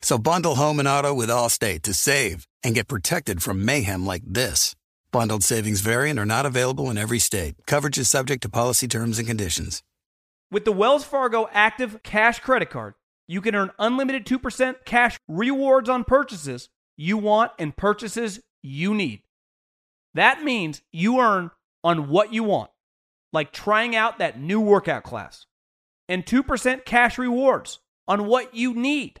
So bundle home and auto with Allstate to save and get protected from mayhem like this. Bundled savings variant are not available in every state. Coverage is subject to policy terms and conditions. With the Wells Fargo Active Cash Credit Card, you can earn unlimited 2% cash rewards on purchases you want and purchases you need. That means you earn on what you want, like trying out that new workout class, and 2% cash rewards on what you need,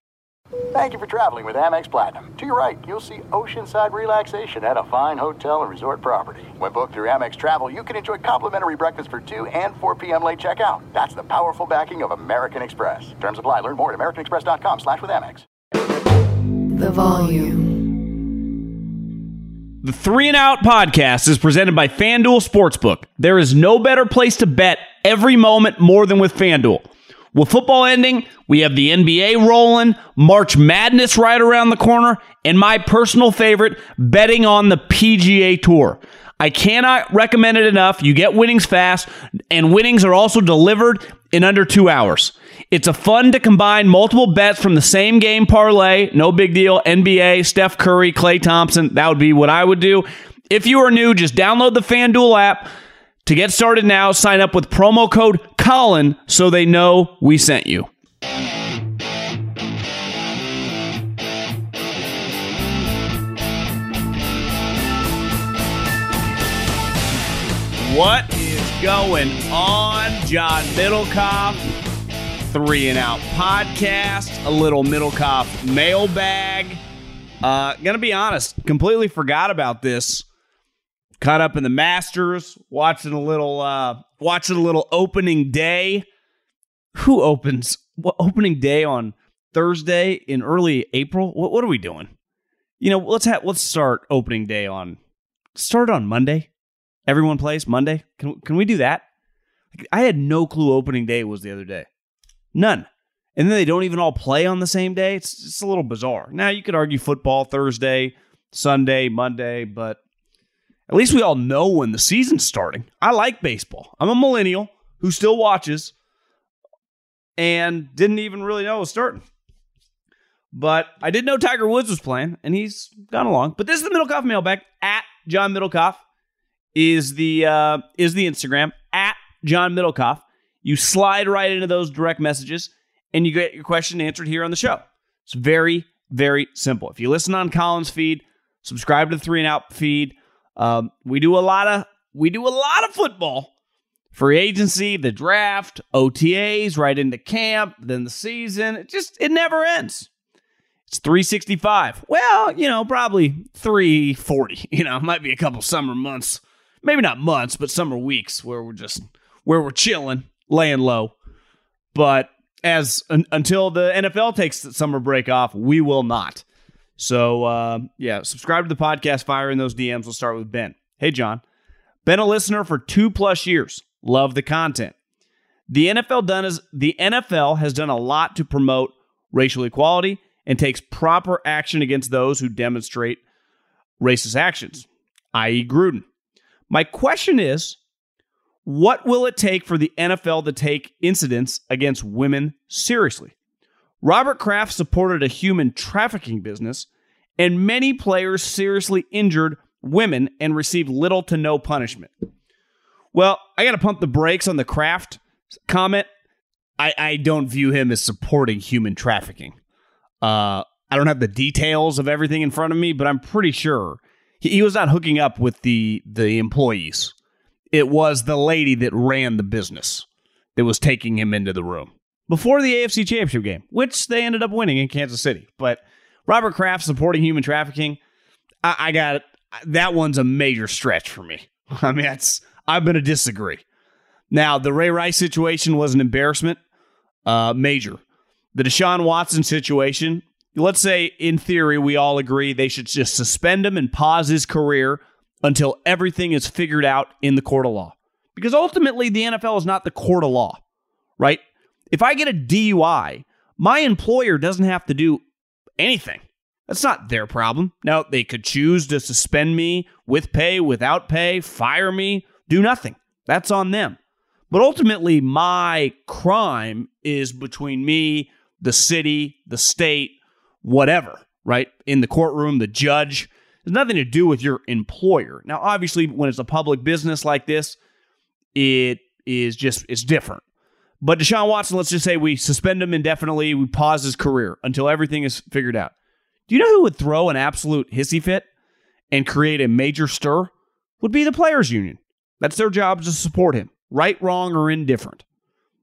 Thank you for traveling with Amex Platinum. To your right, you'll see oceanside relaxation at a fine hotel and resort property. When booked through Amex Travel, you can enjoy complimentary breakfast for 2 and 4 p.m. late checkout. That's the powerful backing of American Express. Terms apply. Learn more at americanexpress.com slash with Amex. The volume. The Three and Out podcast is presented by FanDuel Sportsbook. There is no better place to bet every moment more than with FanDuel. With football ending, we have the NBA rolling, March Madness right around the corner, and my personal favorite, betting on the PGA Tour. I cannot recommend it enough. You get winnings fast, and winnings are also delivered in under two hours. It's a fun to combine multiple bets from the same game parlay. No big deal. NBA, Steph Curry, Klay Thompson. That would be what I would do. If you are new, just download the FanDuel app. To get started now, sign up with promo code Colin so they know we sent you. What is going on, John Middlekauff? Three and Out podcast, a little Middlekauff mailbag. Uh, gonna be honest, completely forgot about this. Caught up in the Masters, watching a little, uh, watching a little opening day. Who opens what opening day on Thursday in early April? What, what are we doing? You know, let's have let's start opening day on start on Monday. Everyone plays Monday. Can can we do that? I had no clue opening day was the other day. None. And then they don't even all play on the same day. It's it's a little bizarre. Now you could argue football Thursday, Sunday, Monday, but at least we all know when the season's starting. I like baseball. I'm a millennial who still watches and didn't even really know it was starting. But I did know Tiger Woods was playing, and he's gone along. But this is the Middlekauff mailbag at John Middlekauff is the uh, is the Instagram at John Middlekauff. You slide right into those direct messages, and you get your question answered here on the show. It's very very simple. If you listen on Colin's feed, subscribe to the Three and Out feed. Um, we do a lot of we do a lot of football, free agency, the draft, OTAs, right into camp, then the season. It just it never ends. It's 365. Well, you know, probably 340. You know, might be a couple summer months maybe not months, but summer weeks where we're just where we're chilling, laying low. But as un, until the NFL takes the summer break off, we will not. So uh, yeah, subscribe to the podcast. Fire in those DMs. We'll start with Ben. Hey John, been a listener for two plus years. Love the content. The NFL done is the NFL has done a lot to promote racial equality and takes proper action against those who demonstrate racist actions, i.e., Gruden. My question is what will it take for the NFL to take incidents against women seriously? Robert Kraft supported a human trafficking business, and many players seriously injured women and received little to no punishment. Well, I got to pump the brakes on the Kraft comment. I, I don't view him as supporting human trafficking. Uh, I don't have the details of everything in front of me, but I'm pretty sure he, he was not hooking up with the the employees. It was the lady that ran the business that was taking him into the room before the AFC Championship game, which they ended up winning in Kansas City. But Robert Kraft supporting human trafficking, I, I got that one's a major stretch for me. I mean, that's I'm going to disagree. Now, the Ray Rice situation was an embarrassment, uh, major. The Deshaun Watson situation, let's say in theory we all agree they should just suspend him and pause his career until everything is figured out in the court of law. Because ultimately, the NFL is not the court of law, right? If I get a DUI, my employer doesn't have to do anything. That's not their problem. Now, they could choose to suspend me with pay, without pay, fire me, do nothing. That's on them. But ultimately, my crime is between me, the city, the state, whatever, right? In the courtroom, the judge. There's nothing to do with your employer. Now, obviously, when it's a public business like this, it is just, it's different. But Deshaun Watson, let's just say we suspend him indefinitely, we pause his career until everything is figured out. Do you know who would throw an absolute hissy fit and create a major stir? Would be the players' union. That's their job to support him, right, wrong, or indifferent.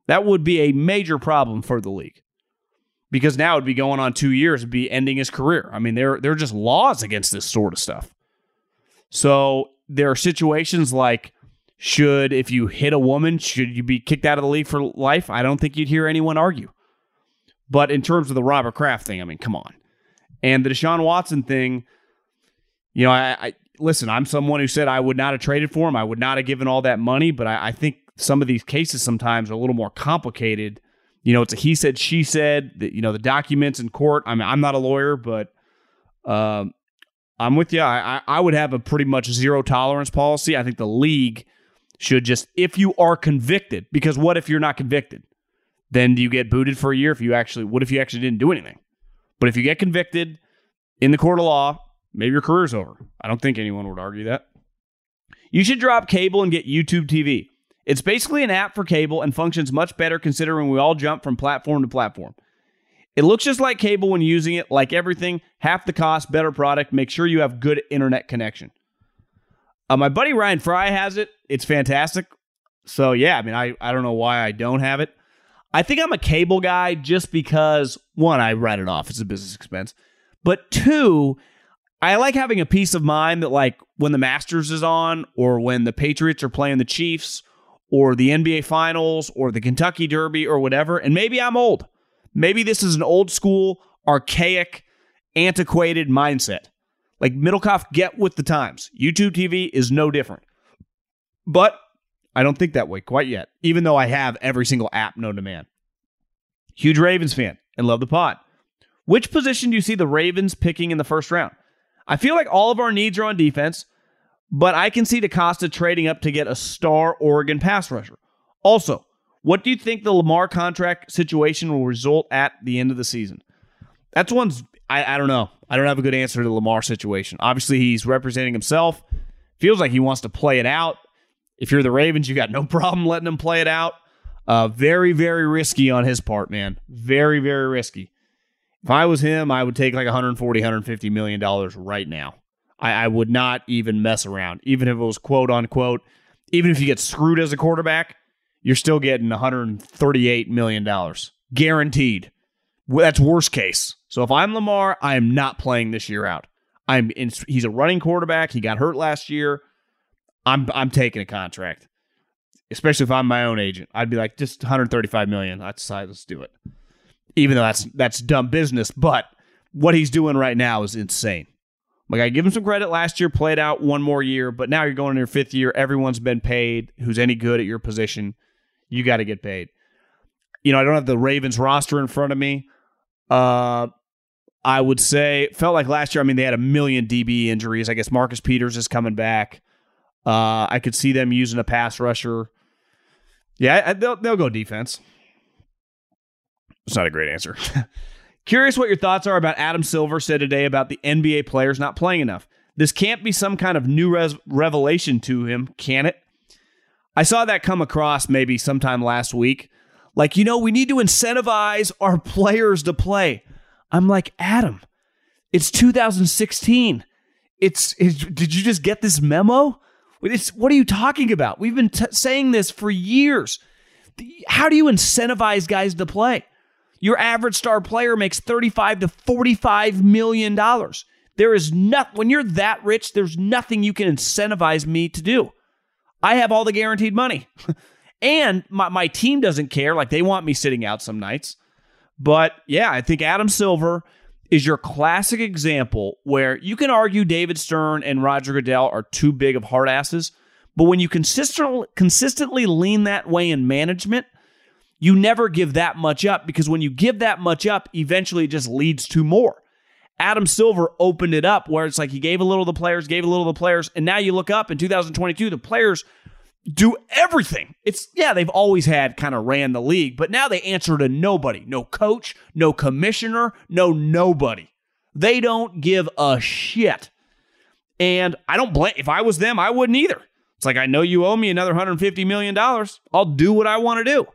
That would be a major problem for the league because now it'd be going on two years, it'd be ending his career. I mean, there, there are just laws against this sort of stuff. So there are situations like should, if you hit a woman, should you be kicked out of the league for life? I don't think you'd hear anyone argue. But in terms of the Robert Kraft thing, I mean, come on. And the Deshaun Watson thing, you know, I, I listen, I'm someone who said I would not have traded for him. I would not have given all that money, but I, I think some of these cases sometimes are a little more complicated. You know, it's a he said, she said, that, you know, the documents in court. I mean, I'm not a lawyer, but um, I'm with you. I, I would have a pretty much zero tolerance policy. I think the league should just, if you are convicted, because what if you're not convicted? Then do you get booted for a year if you actually, what if you actually didn't do anything? But if you get convicted in the court of law, maybe your career's over. I don't think anyone would argue that. You should drop cable and get YouTube TV. It's basically an app for cable and functions much better considering we all jump from platform to platform. It looks just like cable when using it, like everything, half the cost, better product. Make sure you have good internet connection. Uh, my buddy Ryan Fry has it. It's fantastic. So yeah, I mean, I, I don't know why I don't have it. I think I'm a cable guy just because one, I write it off. It's a business expense. But two, I like having a peace of mind that like when the Masters is on or when the Patriots are playing the Chiefs or the NBA Finals or the Kentucky Derby or whatever, and maybe I'm old. Maybe this is an old school, archaic, antiquated mindset. Like Middlekauff, get with the times. YouTube TV is no different. But I don't think that way quite yet, even though I have every single app known to man. Huge Ravens fan and love the pod. Which position do you see the Ravens picking in the first round? I feel like all of our needs are on defense, but I can see DeCosta trading up to get a star Oregon pass rusher. Also, what do you think the Lamar contract situation will result at the end of the season? That's one's I, I don't know. I don't have a good answer to the Lamar situation. Obviously, he's representing himself. Feels like he wants to play it out. If you're the Ravens, you got no problem letting him play it out. Uh, very, very risky on his part, man. Very, very risky. If I was him, I would take like 140, 150 million dollars right now. I, I would not even mess around, even if it was quote unquote. Even if you get screwed as a quarterback, you're still getting 138 million dollars guaranteed. That's worst case. So if I'm Lamar, I am not playing this year out. I'm in, he's a running quarterback. He got hurt last year. I'm I'm taking a contract, especially if I'm my own agent. I'd be like, just 135 million. I decide let's do it, even though that's that's dumb business. But what he's doing right now is insane. Like I give him some credit. Last year played out one more year, but now you're going in your fifth year. Everyone's been paid. Who's any good at your position? You got to get paid. You know, I don't have the Ravens roster in front of me. Uh, I would say felt like last year. I mean, they had a million DB injuries. I guess Marcus Peters is coming back. Uh, I could see them using a pass rusher. Yeah, they'll they'll go defense. It's not a great answer. Curious what your thoughts are about Adam Silver said today about the NBA players not playing enough. This can't be some kind of new res- revelation to him, can it? I saw that come across maybe sometime last week. Like, you know, we need to incentivize our players to play. I'm like, Adam, it's 2016. It's, it's did you just get this memo? It's, what are you talking about? We've been t- saying this for years. How do you incentivize guys to play? Your average star player makes 35 to 45 million dollars. There is not when you're that rich, there's nothing you can incentivize me to do. I have all the guaranteed money. and my, my team doesn't care. Like they want me sitting out some nights. But yeah, I think Adam Silver is your classic example where you can argue David Stern and Roger Goodell are too big of hard asses. But when you consistently consistently lean that way in management, you never give that much up because when you give that much up, eventually it just leads to more. Adam Silver opened it up where it's like he gave a little to the players, gave a little to the players, and now you look up in 2022, the players do everything. It's yeah, they've always had kind of ran the league, but now they answer to nobody. No coach, no commissioner, no nobody. They don't give a shit. And I don't blame if I was them, I wouldn't either. It's like I know you owe me another 150 million dollars. I'll do what I want to do.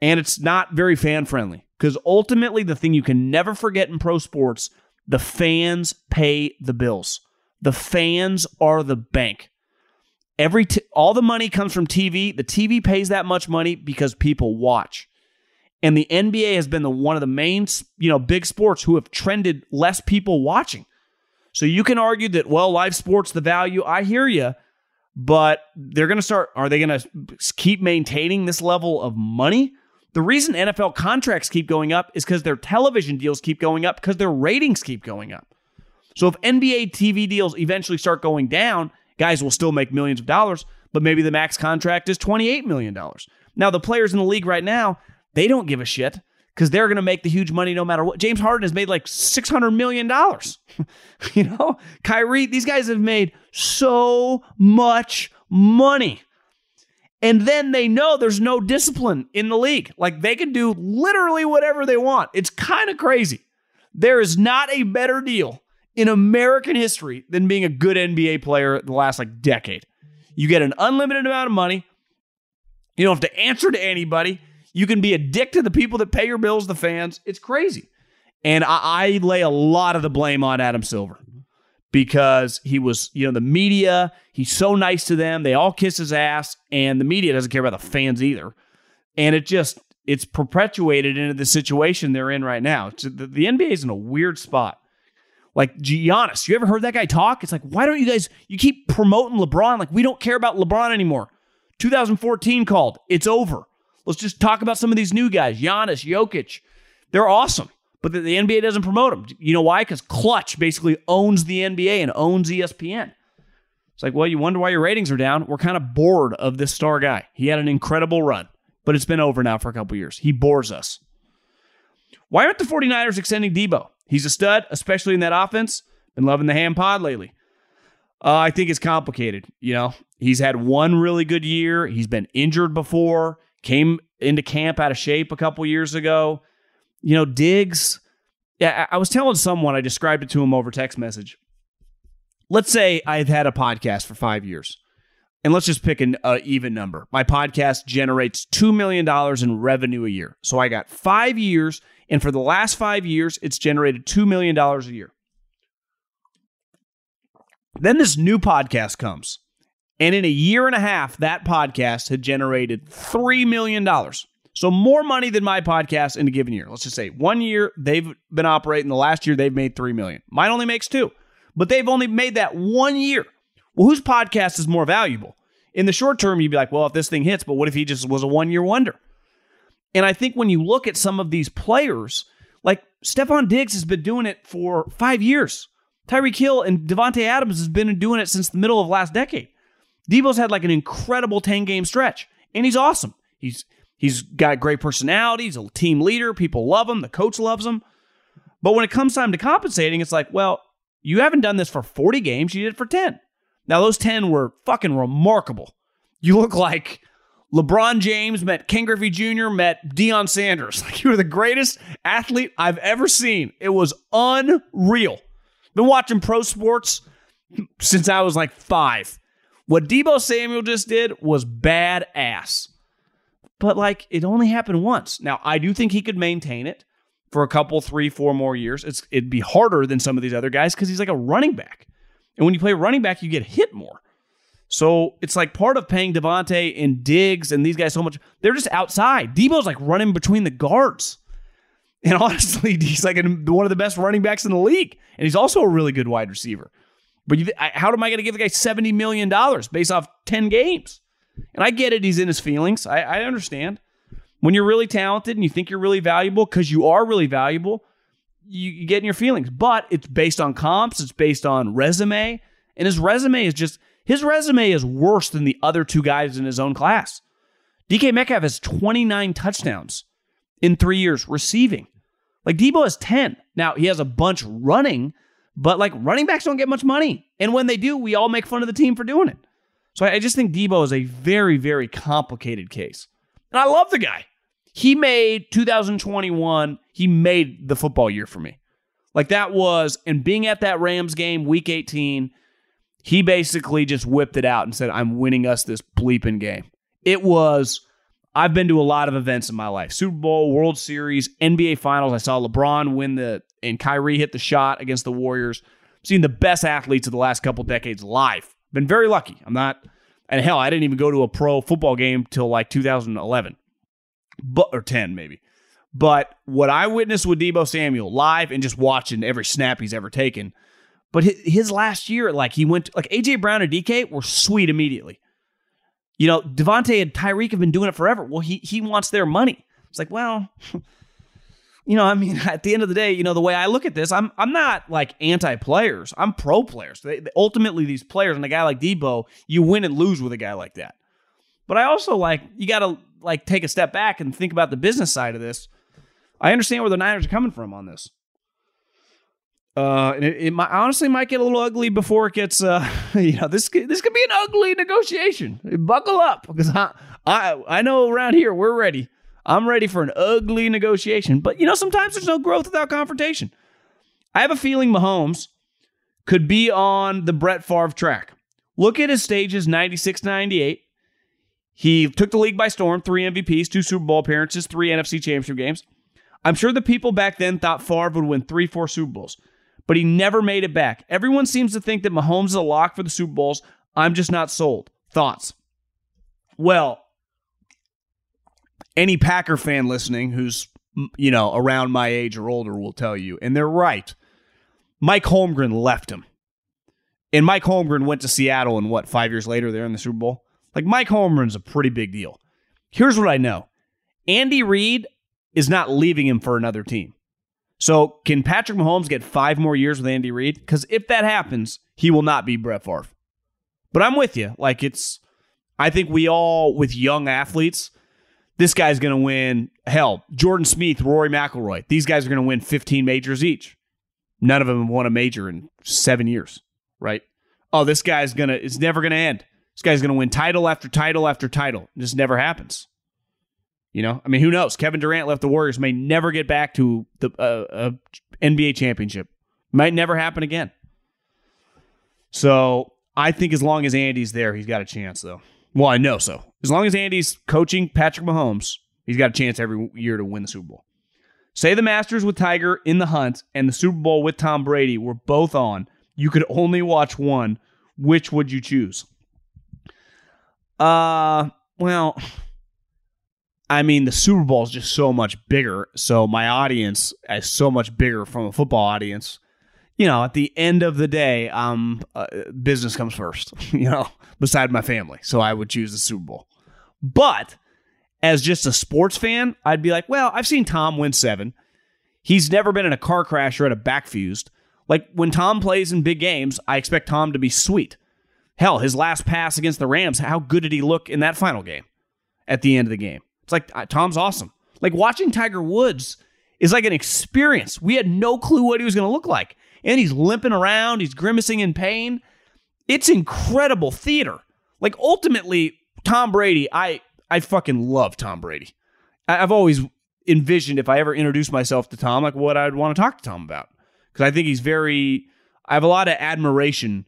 And it's not very fan friendly because ultimately the thing you can never forget in pro sports, the fans pay the bills. The fans are the bank. Every t- all the money comes from TV. The TV pays that much money because people watch. And the NBA has been the one of the main, you know, big sports who have trended less people watching. So you can argue that well, live sports the value. I hear you, but they're going to start are they going to keep maintaining this level of money? The reason NFL contracts keep going up is because their television deals keep going up because their ratings keep going up. So if NBA TV deals eventually start going down, guys will still make millions of dollars, but maybe the max contract is $28 million. Now, the players in the league right now, they don't give a shit because they're going to make the huge money no matter what. James Harden has made like $600 million. you know, Kyrie, these guys have made so much money. And then they know there's no discipline in the league. Like they can do literally whatever they want. It's kind of crazy. There is not a better deal in American history than being a good NBA player the last like decade. You get an unlimited amount of money. You don't have to answer to anybody. You can be a dick to the people that pay your bills, the fans. It's crazy. And I, I lay a lot of the blame on Adam Silver because he was, you know, the media, he's so nice to them. They all kiss his ass, and the media doesn't care about the fans either. And it just, it's perpetuated into the situation they're in right now. The, the NBA is in a weird spot. Like Giannis, you ever heard that guy talk? It's like, why don't you guys, you keep promoting LeBron? Like, we don't care about LeBron anymore. 2014 called. It's over. Let's just talk about some of these new guys. Giannis, Jokic. They're awesome but the, the NBA doesn't promote them. You know why? Because Klutch basically owns the NBA and owns ESPN. It's like, well, you wonder why your ratings are down. We're kind of bored of this star guy. He had an incredible run, but it's been over now for a couple years. He bores us. Why aren't the 49ers extending Deebo? He's a stud, especially in that offense. Been loving the ham pod lately. Uh, I think it's complicated. You know, he's had one really good year. He's been injured before, came into camp out of shape a couple years ago. You know, Diggs, yeah, I was telling someone, I described it to him over text message. Let's say I've had a podcast for five years, and let's just pick an uh, even number. My podcast generates $2 million in revenue a year. So I got five years, and for the last five years, it's generated $2 million a year. Then this new podcast comes. And in a year and a half, that podcast had generated $3 million. So more money than my podcast in a given year. Let's just say one year they've been operating. The last year they've made three million. Mine only makes two, but they've only made that one year. Well, whose podcast is more valuable? In the short term, you'd be like, well, if this thing hits, but what if he just was a one year wonder? And I think when you look at some of these players, like Stefon Diggs has been doing it for five years. Tyreek Hill and Davante Adams has been doing it since the middle of last decade. Deebo's had like an incredible 10 game stretch, and he's awesome. He's He's got great personality. He's a team leader. People love him. The coach loves him. But when it comes time to compensating, it's like, well, you haven't done this for 40 games, you did it for 10. Now, those 10 were fucking remarkable. You look like LeBron James met Ken Griffey Jr., met Deion Sanders. Like you were the greatest athlete I've ever seen. It was unreal. Been watching pro sports since I was like five. What Deebo Samuel just did was badass. But like it only happened once. Now I do think he could maintain it for a couple, three, four more years. It's it'd be harder than some of these other guys because he's like a running back. And when you play running back, you get hit more. So it's like part of paying Davante and Diggs and these guys so much. They're just outside. Deebo's like running between the guards. And honestly, he's like one of the best running backs in the league. And he's also a really good wide receiver. But you, how am I going to give the guy $70 million based off 10 games? And I get it. He's in his feelings. I, I understand. When you're really talented and you think you're really valuable because you are really valuable, you, you get in your feelings. But it's based on comps, it's based on resume. And his resume is just, his resume is worse than the other two guys in his own class. DK Metcalf has 29 touchdowns in three years receiving. Like Deebo has 10. Now, he has a bunch running, but like running backs don't get much money. And when they do, we all make fun of the team for doing it. So I just think Deebo is a very, very complicated case. And I love the guy. He made 2021, he made the football year for me. Like that was, and being at that Rams game, week 18, he basically just whipped it out and said, I'm winning us this bleeping game. It was I've been to a lot of events in my life Super Bowl, World Series, NBA Finals. I saw LeBron win the, and Kyrie hit the shot against the Warriors. I've seen the best athletes of the last couple decades live. Been very lucky. I'm not, and hell, I didn't even go to a pro football game till like 2011, but, or 10 maybe. But what I witnessed with Deebo Samuel live and just watching every snap he's ever taken, but his last year, like he went, like AJ Brown and DK were sweet immediately. You know, Davante and Tyreek have been doing it forever. Well, he he wants their money. It's like, well, you know, I mean, at the end of the day, you know, the way I look at this, I'm I'm not like anti-players. I'm pro players. They, they, ultimately, these players and a guy like Deebo, you win and lose with a guy like that. But I also like you got to like take a step back and think about the business side of this. I understand where the Niners are coming from on this. Uh, it, it might, honestly might get a little ugly before it gets. Uh, you know, this this could be an ugly negotiation. Buckle up because I I I know around here we're ready. I'm ready for an ugly negotiation. But you know, sometimes there's no growth without confrontation. I have a feeling Mahomes could be on the Brett Favre track. Look at his stages 96 98. He took the league by storm, three MVPs, two Super Bowl appearances, three NFC championship games. I'm sure the people back then thought Favre would win three, four Super Bowls but he never made it back. Everyone seems to think that Mahomes is a lock for the Super Bowls. I'm just not sold. Thoughts? Well, any Packer fan listening who's, you know, around my age or older will tell you, and they're right. Mike Holmgren left him. And Mike Holmgren went to Seattle, and what, five years later, they're in the Super Bowl? Like, Mike Holmgren's a pretty big deal. Here's what I know Andy Reid is not leaving him for another team. So can Patrick Mahomes get five more years with Andy Reid? Because if that happens, he will not be Brett Favre. But I'm with you. Like it's, I think we all with young athletes, this guy's going to win. Hell, Jordan Spieth, Rory McIlroy, these guys are going to win 15 majors each. None of them have won a major in seven years, right? Oh, this guy's gonna. It's never going to end. This guy's going to win title after title after title. It just never happens. You know, I mean, who knows? Kevin Durant left the Warriors, may never get back to the uh, NBA championship. Might never happen again. So I think as long as Andy's there, he's got a chance, though. Well, I know so. As long as Andy's coaching Patrick Mahomes, he's got a chance every year to win the Super Bowl. Say the Masters with Tiger in the hunt and the Super Bowl with Tom Brady were both on. You could only watch one. Which would you choose? Uh, well, I mean, the Super Bowl is just so much bigger. So my audience is so much bigger from a football audience. You know, at the end of the day, um, uh, business comes first. You know, beside my family, so I would choose the Super Bowl. But as just a sports fan, I'd be like, well, I've seen Tom win seven. He's never been in a car crash or at a back fused. Like when Tom plays in big games, I expect Tom to be sweet. Hell, his last pass against the Rams, how good did he look in that final game at the end of the game? It's like uh, Tom's awesome. Like watching Tiger Woods is like an experience. We had no clue what he was going to look like. And he's limping around, he's grimacing in pain. It's incredible theater. Like ultimately, Tom Brady, I I fucking love Tom Brady. I've always envisioned if I ever introduced myself to Tom, like what I'd want to talk to Tom about. Because I think he's very I have a lot of admiration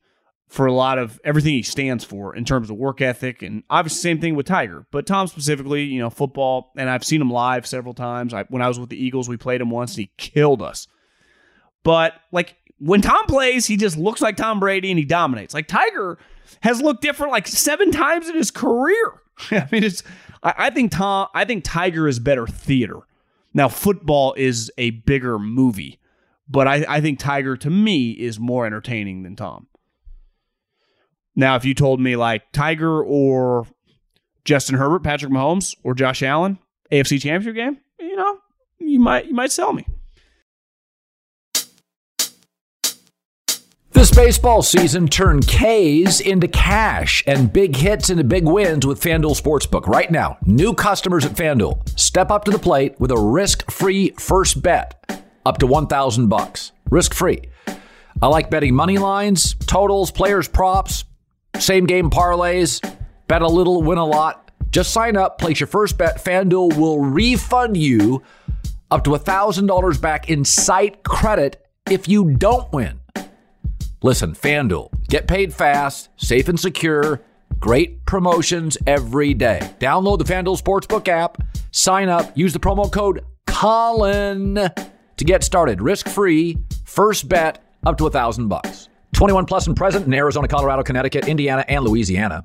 for a lot of everything he stands for in terms of work ethic and obviously same thing with Tiger. But Tom specifically, you know, football, and I've seen him live several times. I, when I was with the Eagles, we played him once and he killed us. But like when Tom plays, he just looks like Tom Brady and he dominates. Like Tiger has looked different like seven times in his career. I mean, it's I, I think Tom I think Tiger is better theater. Now, football is a bigger movie, but I, I think Tiger to me is more entertaining than Tom. Now, if you told me like Tiger or Justin Herbert, Patrick Mahomes, or Josh Allen, AFC Championship game, you know, you might you might sell me. This baseball season, turn K's into cash and big hits into big wins with FanDuel Sportsbook. Right now, new customers at FanDuel step up to the plate with a risk-free first bet up to 1000 bucks. Risk-free. I like betting money lines, totals, players props, same game parlays, bet a little, win a lot. Just sign up, place your first bet. FanDuel will refund you up to $1,000 back in site credit if you don't win. Listen, FanDuel, get paid fast, safe and secure, great promotions every day. Download the FanDuel Sportsbook app, sign up, use the promo code Colin to get started. Risk free, first bet up to a thousand bucks. 21 plus and present in Arizona, Colorado, Connecticut, Indiana, and Louisiana.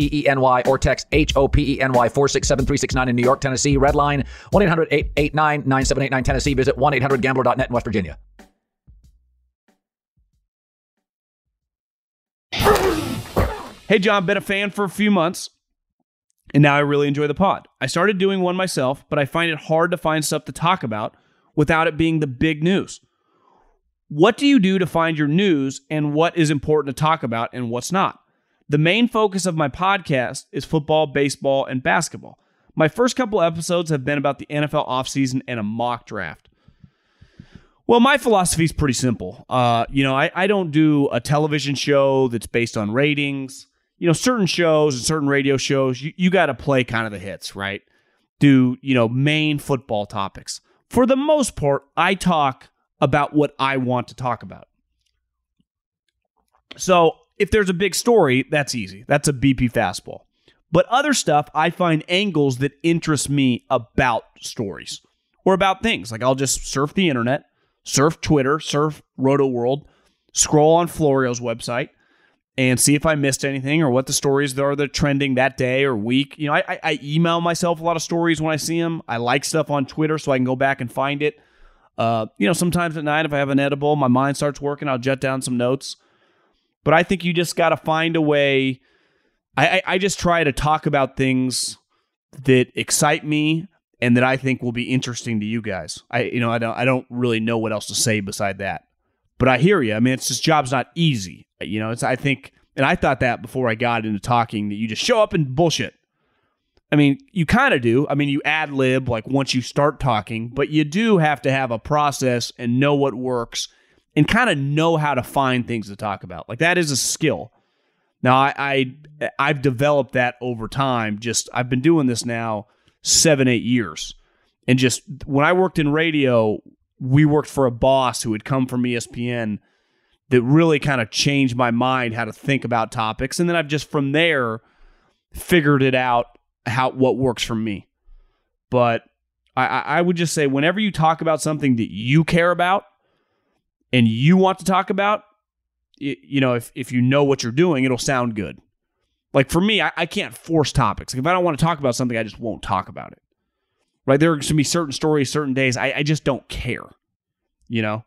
E N Y or text H O P E N Y 467 in New York, Tennessee. Red line 1 800 889 9789 Tennessee. Visit 1 800 gambler.net in West Virginia. Hey, John, been a fan for a few months, and now I really enjoy the pod. I started doing one myself, but I find it hard to find stuff to talk about without it being the big news. What do you do to find your news and what is important to talk about and what's not? The main focus of my podcast is football, baseball, and basketball. My first couple episodes have been about the NFL offseason and a mock draft. Well, my philosophy is pretty simple. Uh, you know, I, I don't do a television show that's based on ratings. You know, certain shows and certain radio shows, you, you got to play kind of the hits, right? Do, you know, main football topics. For the most part, I talk about what I want to talk about. So if there's a big story, that's easy. That's a BP fastball. But other stuff, I find angles that interest me about stories or about things. Like I'll just surf the internet, surf Twitter, surf Rotoworld, scroll on Florio's website, and see if I missed anything or what the stories are that are trending that day or week. You know, I, I email myself a lot of stories when I see them. I like stuff on Twitter so I can go back and find it. Uh, you know, sometimes at night if I have an edible, my mind starts working. I'll jot down some notes. But I think you just got to find a way. I, I, I just try to talk about things that excite me and that I think will be interesting to you guys. I you know I don't I don't really know what else to say beside that. But I hear you. I mean, it's this job's not easy. You know, it's I think, and I thought that before I got into talking that you just show up and bullshit. I mean, you kind of do. I mean, you ad lib like once you start talking, but you do have to have a process and know what works and kind of know how to find things to talk about. Like that is a skill. Now I, I I've developed that over time. Just I've been doing this now seven eight years, and just when I worked in radio, we worked for a boss who had come from ESPN that really kind of changed my mind how to think about topics, and then I've just from there figured it out how what works for me. But I, I would just say whenever you talk about something that you care about and you want to talk about, you know, if, if you know what you're doing, it'll sound good. Like for me, I, I can't force topics. Like if I don't want to talk about something, I just won't talk about it. right? There are going to be certain stories, certain days. I, I just don't care, you know.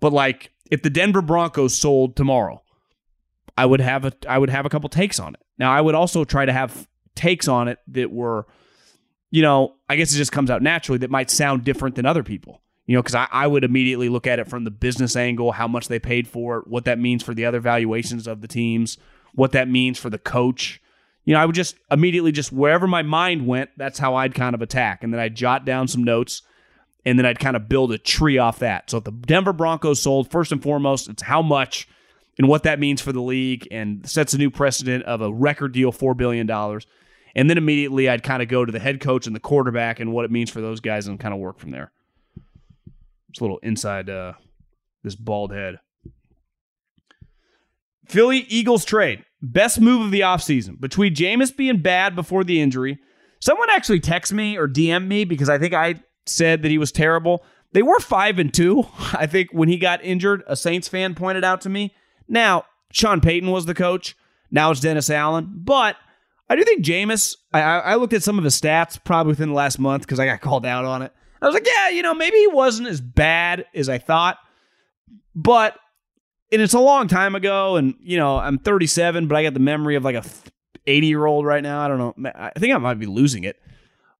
But like, if the Denver Broncos sold tomorrow, I would have a I would have a couple takes on it. Now, I would also try to have takes on it that were, you know, I guess it just comes out naturally that might sound different than other people. You know, because I, I would immediately look at it from the business angle, how much they paid for it, what that means for the other valuations of the teams, what that means for the coach. You know, I would just immediately just wherever my mind went, that's how I'd kind of attack. And then I'd jot down some notes and then I'd kind of build a tree off that. So if the Denver Broncos sold, first and foremost, it's how much and what that means for the league and sets a new precedent of a record deal, $4 billion. And then immediately I'd kind of go to the head coach and the quarterback and what it means for those guys and kind of work from there. It's a little inside uh, this bald head. Philly Eagles trade. Best move of the offseason. Between Jameis being bad before the injury, someone actually texted me or DM'd me because I think I said that he was terrible. They were five and two. I think when he got injured, a Saints fan pointed out to me. Now, Sean Payton was the coach. Now it's Dennis Allen. But I do think Jameis, I, I looked at some of his stats probably within the last month because I got called out on it. I was like, yeah, you know, maybe he wasn't as bad as I thought. But, and it's a long time ago. And, you know, I'm 37, but I got the memory of like a 80 year old right now. I don't know. I think I might be losing it.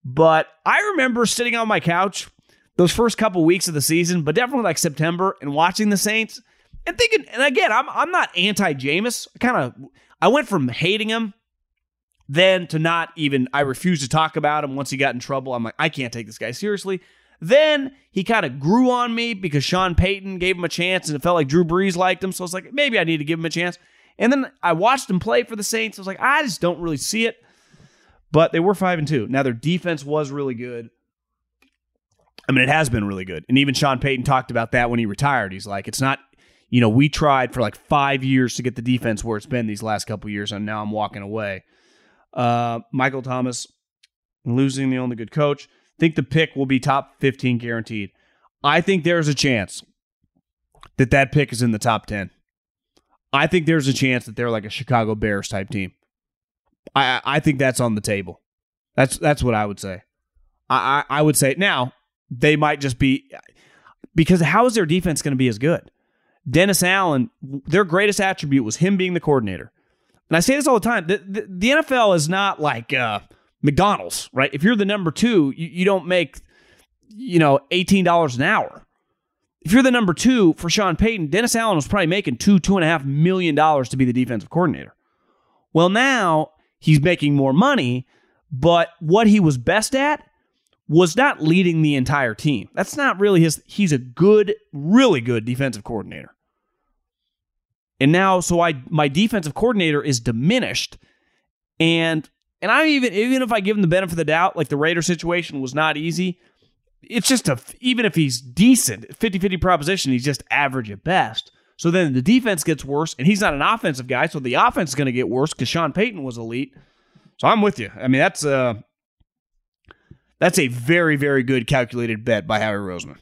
But I remember sitting on my couch those first couple weeks of the season, but definitely like September and watching the Saints and thinking, and again, I'm I'm not anti Jameis. I kind of I went from hating him then to not even I refused to talk about him once he got in trouble. I'm like, I can't take this guy seriously. Then he kind of grew on me because Sean Payton gave him a chance and it felt like Drew Brees liked him. So I was like, maybe I need to give him a chance. And then I watched him play for the Saints. I was like, I just don't really see it. But they were five and two. Now their defense was really good. I mean, it has been really good. And even Sean Payton talked about that when he retired. He's like, it's not you know, we tried for like five years to get the defense where it's been these last couple years, and now I'm walking away. Uh, Michael Thomas losing the only good coach. Think the pick will be top 15 guaranteed. I think there's a chance that that pick is in the top 10. I think there's a chance that they're like a Chicago Bears type team. I I think that's on the table. That's that's what I would say. I I, I would say now they might just be because how is their defense going to be as good? Dennis Allen, their greatest attribute was him being the coordinator. And I say this all the time. The, the, the NFL is not like uh, McDonald's, right? If you're the number two, you, you don't make, you know, $18 an hour. If you're the number two for Sean Payton, Dennis Allen was probably making two, two and a half million dollars to be the defensive coordinator. Well, now he's making more money, but what he was best at was not leading the entire team. That's not really his. He's a good, really good defensive coordinator. And now, so I my defensive coordinator is diminished, and and I even even if I give him the benefit of the doubt, like the Raider situation was not easy. It's just a even if he's decent, 50-50 proposition, he's just average at best. So then the defense gets worse, and he's not an offensive guy, so the offense is going to get worse because Sean Payton was elite. So I'm with you. I mean, that's a that's a very very good calculated bet by Howie Roseman.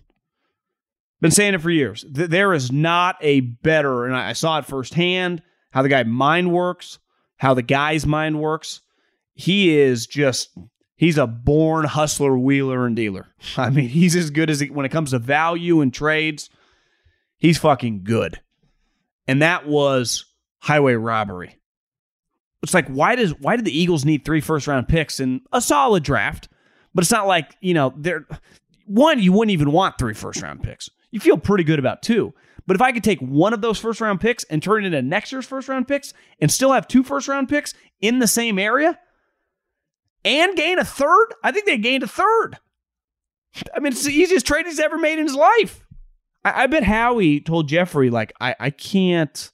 Been saying it for years. There is not a better, and I saw it firsthand how the guy mind works, how the guy's mind works. He is just, he's a born hustler, wheeler, and dealer. I mean, he's as good as he, when it comes to value and trades, he's fucking good. And that was highway robbery. It's like, why does why did the Eagles need three first round picks in a solid draft? But it's not like, you know, they're one, you wouldn't even want three first round picks you feel pretty good about two. But if I could take one of those first round picks and turn it into next year's first round picks and still have two first round picks in the same area and gain a third, I think they gained a third. I mean, it's the easiest trade he's ever made in his life. I, I bet Howie told Jeffrey, like, I, I can't,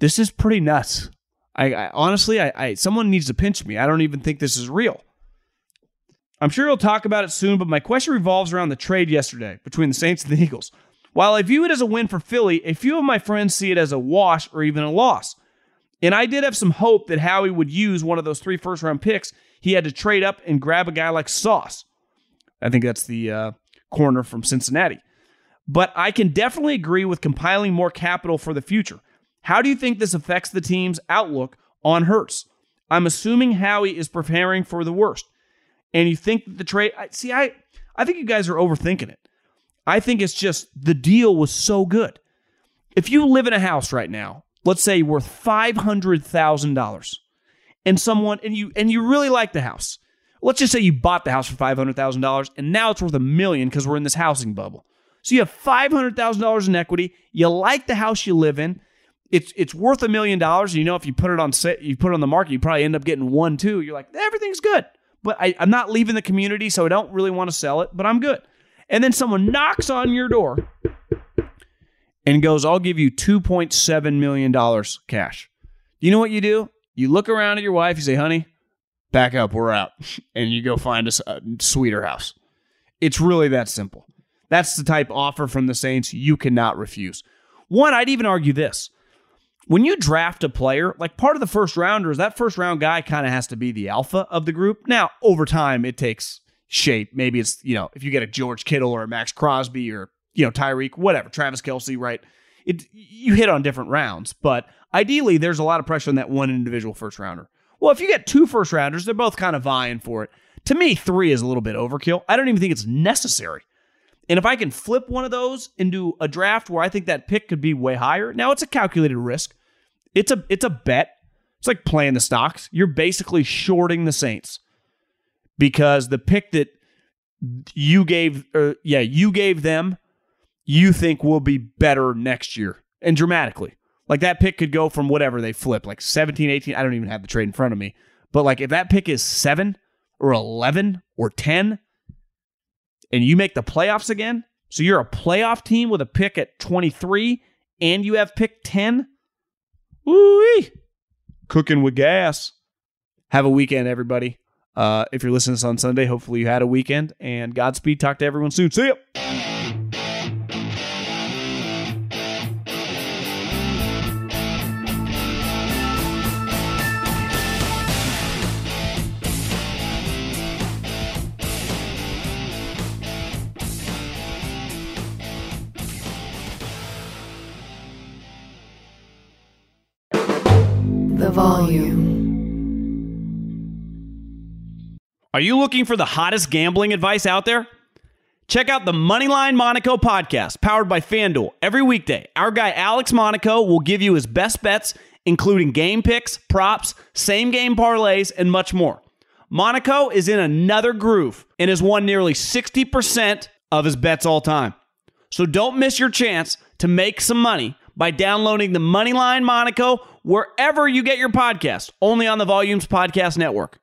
this is pretty nuts. I, I honestly, I, I someone needs to pinch me. I don't even think this is real. I'm sure he'll talk about it soon, but my question revolves around the trade yesterday between the Saints and the Eagles. While I view it as a win for Philly, a few of my friends see it as a wash or even a loss. And I did have some hope that Howie would use one of those three first round picks. He had to trade up and grab a guy like Sauce. I think that's the uh, corner from Cincinnati. But I can definitely agree with compiling more capital for the future. How do you think this affects the team's outlook on Hurts? I'm assuming Howie is preparing for the worst. And you think the trade. I, see, I I think you guys are overthinking it. I think it's just the deal was so good. If you live in a house right now, let's say worth five hundred thousand dollars, and someone and you and you really like the house. Let's just say you bought the house for five hundred thousand dollars, and now it's worth a million because we're in this housing bubble. So you have five hundred thousand dollars in equity. You like the house you live in. It's it's worth a million dollars. You know, if you put it on set, you put it on the market, you probably end up getting one two. You're like everything's good, but I, I'm not leaving the community, so I don't really want to sell it. But I'm good. And then someone knocks on your door and goes, "I'll give you two point seven million dollars cash." Do you know what you do? You look around at your wife. You say, "Honey, back up. We're out," and you go find a, a sweeter house. It's really that simple. That's the type offer from the Saints you cannot refuse. One, I'd even argue this. When you draft a player, like part of the first rounder is that first round guy kind of has to be the alpha of the group. Now, over time, it takes shape. Maybe it's, you know, if you get a George Kittle or a Maxx Crosby or, you know, Tyreek, whatever, Travis Kelce, right? It you hit on different rounds, but ideally there's a lot of pressure on that one individual first rounder. Well, if you get two first rounders, they're both kind of vying for it. To me, three is a little bit overkill. I don't even think it's necessary. And if I can flip one of those into a draft where I think that pick could be way higher, now it's a calculated risk. It's a it's a bet. It's like playing the stocks. You're basically shorting the Saints because the pick that you gave, or yeah, you gave them, you think will be better next year and dramatically. Like that pick could go from whatever they flip, like 17, 18. I don't even have the trade in front of me. But like if that pick is seven or 11 or 10, and you make the playoffs again, so you're a playoff team with a pick at 23 and you have pick 10, woo cooking with gas. Have a weekend, everybody. Uh, if you're listening to this on Sunday, hopefully you had a weekend and Godspeed. Talk to everyone soon. See ya. Are you looking for the hottest gambling advice out there? Check out the Moneyline Monaco podcast, powered by FanDuel. Every weekday, our guy Alex Monaco will give you his best bets, including game picks, props, same game parlays, and much more. Monaco is in another groove and has won nearly 60% of his bets all time. So don't miss your chance to make some money by downloading the Moneyline Monaco wherever you get your podcast, only on the Volumes Podcast Network.